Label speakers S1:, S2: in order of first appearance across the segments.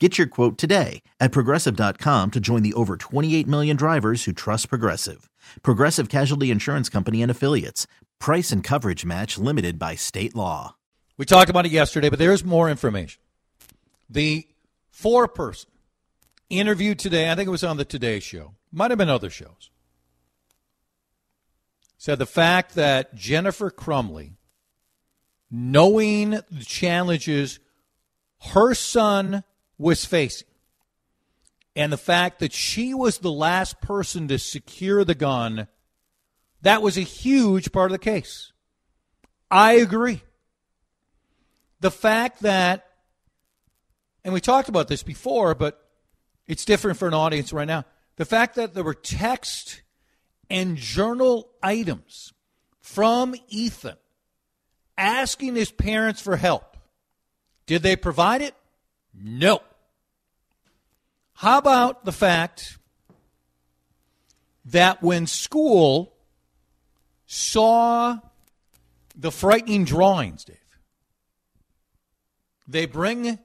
S1: Get your quote today at progressive.com to join the over 28 million drivers who trust Progressive. Progressive Casualty Insurance Company and Affiliates. Price and coverage match limited by state law.
S2: We talked about it yesterday, but there's more information. The four person interview today, I think it was on the Today Show, might have been other shows, said the fact that Jennifer Crumbley, knowing the challenges her son was facing. And the fact that she was the last person to secure the gun, that was a huge part of the case. I agree. The fact that, and we talked about this before, but it's different for an audience right now. The fact that there were text and journal items from Ethan asking his parents for help. Did they provide it? No. How about the fact that when school saw the frightening drawings, Dave, they bring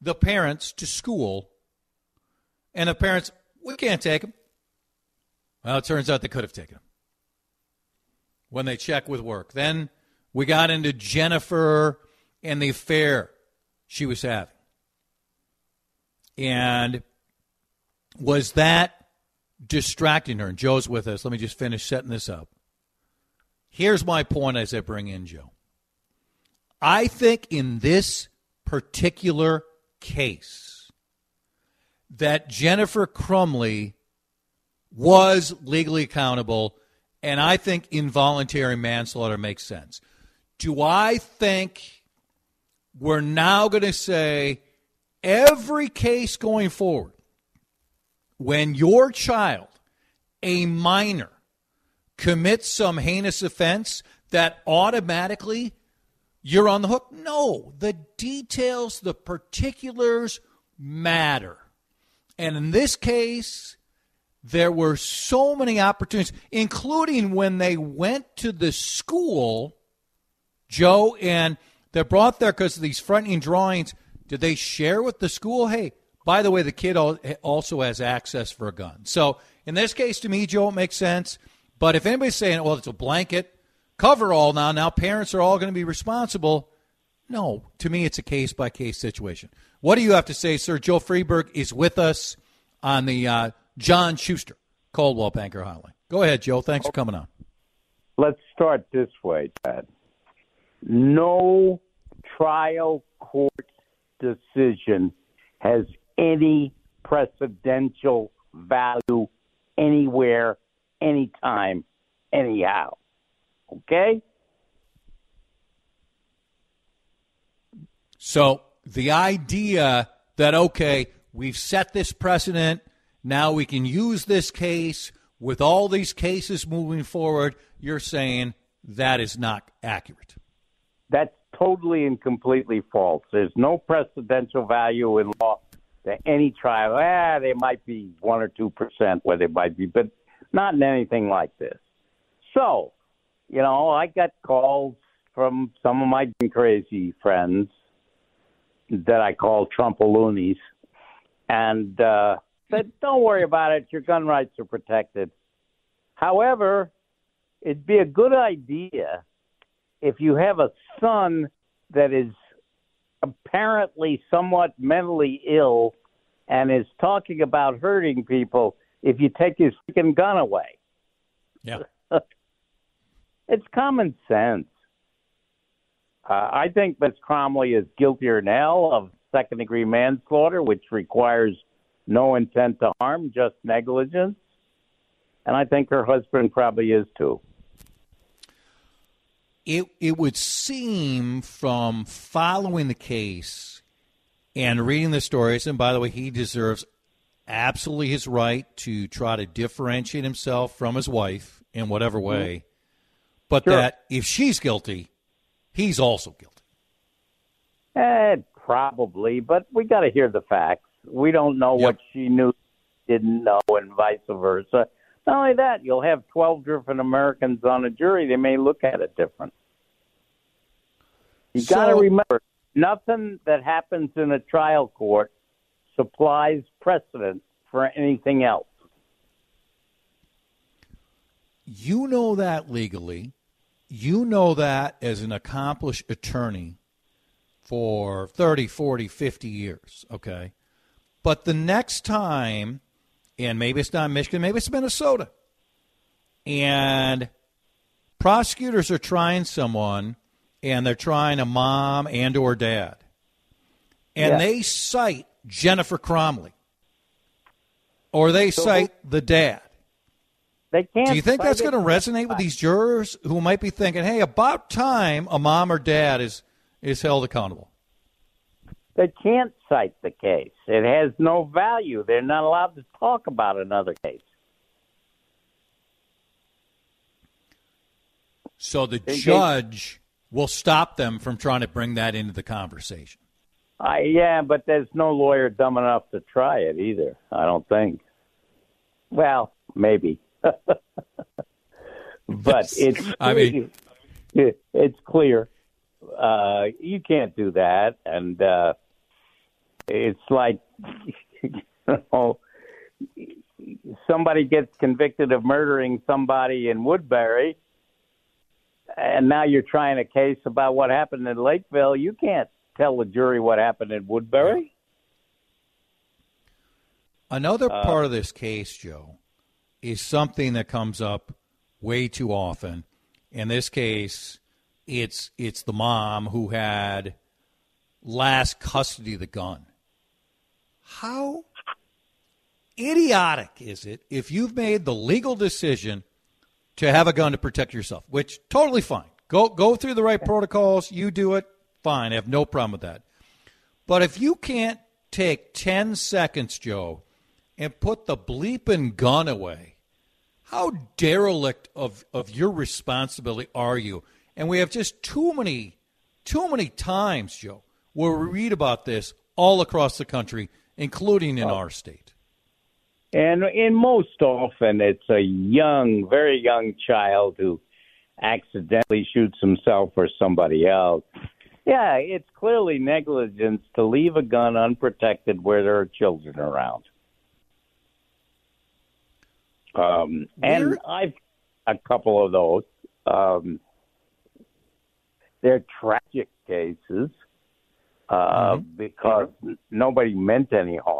S2: the parents to school, and the parents, we can't take them. Well, it turns out they could have taken them when they check with work. Then we got into Jennifer and the affair she was having. And was that distracting her? And Joe's with us. Let me just finish setting this up. Here's my point as I bring in Joe. I think in this particular case that Jennifer Crumbley was legally accountable, and I think involuntary manslaughter makes sense. Do I think we're now going to say every case going forward, when your child, a minor, commits some heinous offense, that automatically you're on the hook? No. The details, the particulars matter. And in this case, there were so many opportunities, including when they went to the school, Joe, and they're brought there because of these frightening drawings. Did they share with the school? Hey, by the way, the kid also has access for a gun. So in this case, to me, Joe, it makes sense. But if anybody's saying, well, it's a blanket cover all now, now parents are all going to be responsible. No, to me, it's a case by case situation. What do you have to say, sir? Joe Friedberg is with us on the uh, John Schuster Coldwell Banker Hotline. Go ahead, Joe. Thanks for coming on.
S3: Let's start this way, Ted. No trial court decision has any precedential value anywhere, anytime, anyhow. Okay?
S2: So the idea that, okay, we've set this precedent, now we can use this case with all these cases moving forward, you're saying that is not accurate.
S3: That's totally and completely false. There's no precedential value in law to any trial. Ah, there might be one or two percent where there might be, but not in anything like this. So, you know, I got calls from some of my crazy friends that I call Trumpaloonies, and uh, said, "Don't worry about it. Your gun rights are protected." However, it'd be a good idea if you have a son that is apparently somewhat mentally ill and is talking about hurting people if you take his freaking gun away.
S2: Yeah.
S3: it's common sense. Uh, I think Miss Crumbley is guiltier now of second degree manslaughter, which requires no intent to harm, just negligence. And I think her husband probably is too.
S2: It it would seem from following the case and reading the stories, and by the way, he deserves absolutely his right to try to differentiate himself from his wife in whatever mm-hmm. way. But sure. that if she's guilty, he's also guilty.
S3: Eh, probably, but we got to hear the facts. We don't know yep. what she knew, didn't know, and vice versa. Not only that, you'll have 12 different Americans on a jury. They may look at it different. You so, got to remember, nothing that happens in a trial court supplies precedent for anything else.
S2: You know that legally. You know that as an accomplished attorney for 30, 40, 50 years, okay? But the next time, and maybe it's not Michigan, maybe it's Minnesota, and prosecutors are trying someone and they're trying a mom and or dad. And they cite jennifer crumbley. Or they so cite who, the dad.
S3: They can't
S2: do you think that's going to resonate with these jurors who might be thinking hey about time a mom or dad is is held accountable.
S3: They can't cite the case. It has no value. They're not allowed to talk about another case.
S2: So the judge will stop them from trying to bring that into the conversation.
S3: Uh, yeah, but there's no lawyer dumb enough to try it either. I don't think. Well, maybe, but it's. I mean, it's clear uh, you can't do that, and uh, it's like you know somebody gets convicted of murdering somebody in Woodbury and now you're trying a case about what happened in Lakeville. You can't tell the jury what happened in Woodbury.
S2: Another uh, part of this case, Joe, is something that comes up way too often. In this case, it's it's the mom who had last custody of the gun. How idiotic is it if you've made the legal decision to have a gun to protect yourself, which totally fine. Go go through the right protocols. You do it, fine. I have no problem with that. But if you can't take ten seconds, Joe, and put the bleeping gun away, how derelict of, of your responsibility are you? And we have just too many, too many times, Joe, where we read about this all across the country, including in oh. our state.
S3: And in most often, it's a young, very young child who accidentally shoots himself or somebody else. Yeah, it's clearly negligence to leave a gun unprotected where there are children around. Um, and I've a couple of those. Um, they're tragic cases uh, mm-hmm. because nobody meant any harm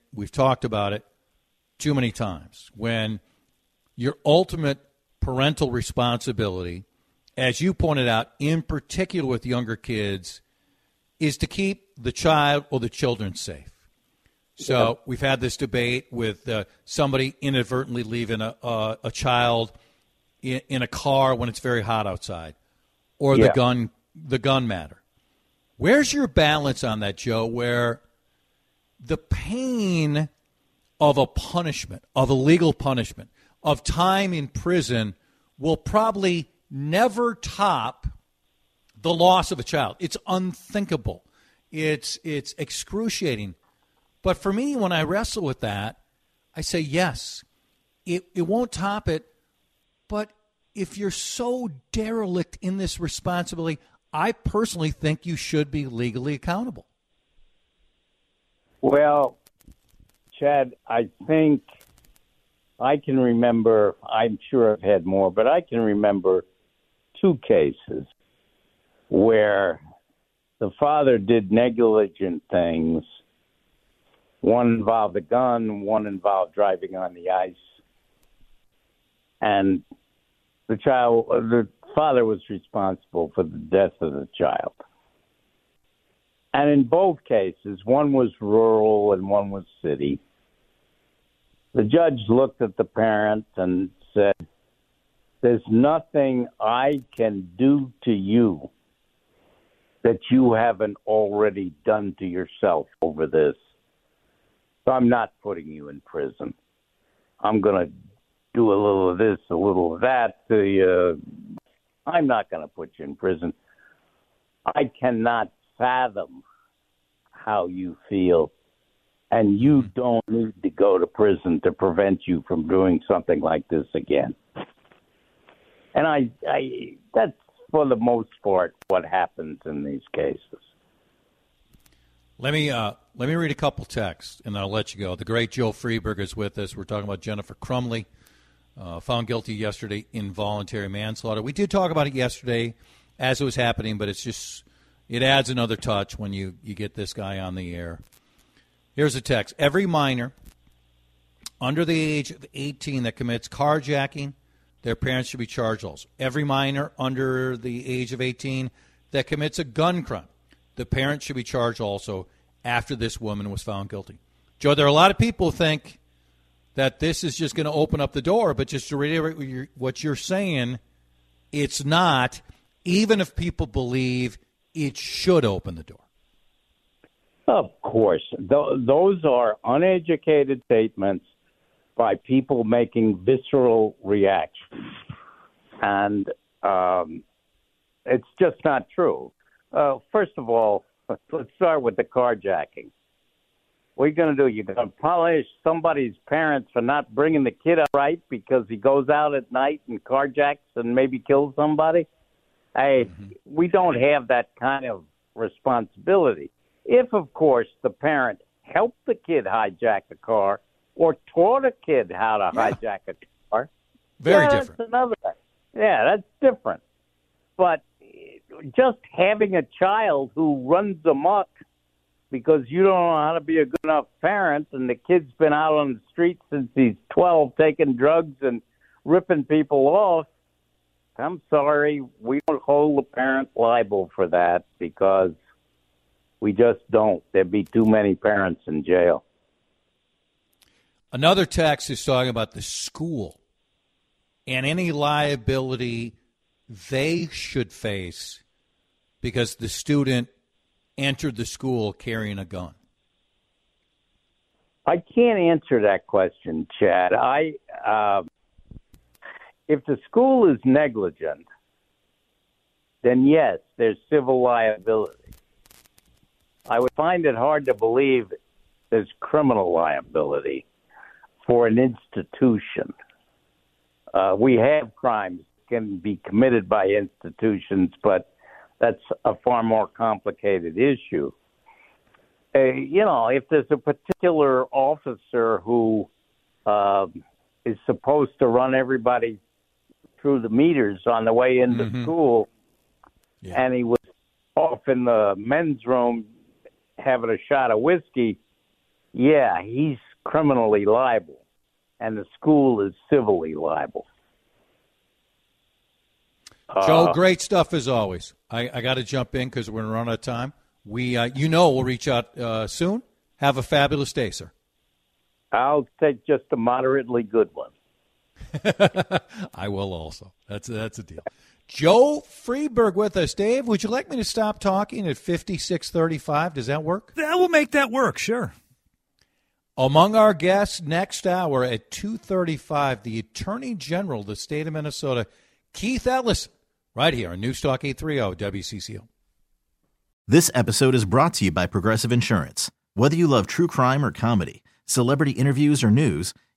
S2: we've talked about it too many times. When your ultimate parental responsibility, as you pointed out, in particular with younger kids, is to keep the child or the children safe. So we've had this debate with uh, somebody inadvertently leaving a, uh, a child in, in, a car when it's very hot outside, or yeah. the gun the gun matter. Where's your balance on that, Joe? Where the pain of a punishment, of a legal punishment, of time in prison will probably never top the loss of a child. It's unthinkable. It's it's excruciating. But for me, when I wrestle with that, I say yes. It it won't top it. But if you're so derelict in this responsibility, I personally think you should be legally accountable.
S3: Well, Chad, I think I can remember, I'm sure I've had more, but I can remember two cases where the father did negligent things. One involved a gun, one involved driving on the ice. And the child, the father was responsible for the death of the child. And in both cases, one was rural and one was city. The judge looked at the parent and said, There's nothing I can do to you that you haven't already done to yourself over this. So I'm not putting you in prison. I'm going to do a little of this, a little of that to you. I'm not going to put you in prison. I cannot fathom how you feel, and you mm-hmm. don't need to go to prison to prevent you from doing something like this again. And I, I that's for the most part, what happens in these cases.
S2: Let me uh, let me read a couple texts, and I'll let you go. The great Joe Friedberg is with us. We're talking about Jennifer Crumbley, uh, found guilty yesterday involuntary manslaughter. We did talk about it yesterday as it was happening, but it's just it adds another touch when you you get this guy on the air. Here's a text: Every minor under the age of 18 that commits carjacking, their parents should be charged also. Every minor under the age of 18 that commits a gun crime, the parents should be charged also after this woman was found guilty. Joe, there are a lot of people who think that this is just going to open up the door, but just to reiterate what you're saying, it's not, even if people believe it should open the door.
S3: Of course. Th- those are uneducated statements by people making visceral reactions. And um, it's just not true. Uh, first of all, let's start with the carjacking. What are you going to do? You're going to punish somebody's parents for not bringing the kid up right because he goes out at night and carjacks and maybe kills somebody? Hey, mm-hmm. we don't have that kind of responsibility. If, of course, the parent helped the kid hijack the car or taught a kid how to yeah. hijack a car.
S2: Very
S3: yeah,
S2: different.
S3: That's another. Yeah, that's different. But just having a child who runs amok because you don't know how to be a good enough parent, and the kid's been out on the street since he's 12 taking drugs and ripping people off. I'm sorry, we don't hold the parent liable for that because we just don't. There'd be too many parents in jail.
S2: Another text is talking about the school and any liability they should face because the student entered the school carrying a gun.
S3: I can't answer that question, Chad. I, uh, if the school is negligent, then yes, there's civil liability. I would find it hard to believe there's criminal liability for an institution. Uh, we have crimes can be committed by institutions, but that's a far more complicated issue. Uh, you know, if there's a particular officer who uh, is supposed to run everybody through the meters on the way into
S2: Mhm.
S3: school,
S2: Yeah.
S3: and he was off in the men's room having a shot of whiskey, yeah, he's criminally liable, and the school is civilly liable.
S2: Joe,
S3: Uh,
S2: great stuff as always. I, I got to jump in because we're running out of time. We, uh, you know, we'll reach out uh, soon. Have a fabulous day, sir.
S3: I'll take just a moderately good one.
S2: I will also. That's that's a deal. Joe Friedberg with us. Dave, would you like me to stop talking at fifty six thirty five? Does that work?
S4: That will make that work, sure.
S2: Among our guests next hour at 2:35, the Attorney General of the state of Minnesota, Keith Ellison, right here on News Talk 830 WCCO.
S1: This episode is brought to you by Progressive Insurance. Whether you love true crime or comedy, celebrity interviews or news,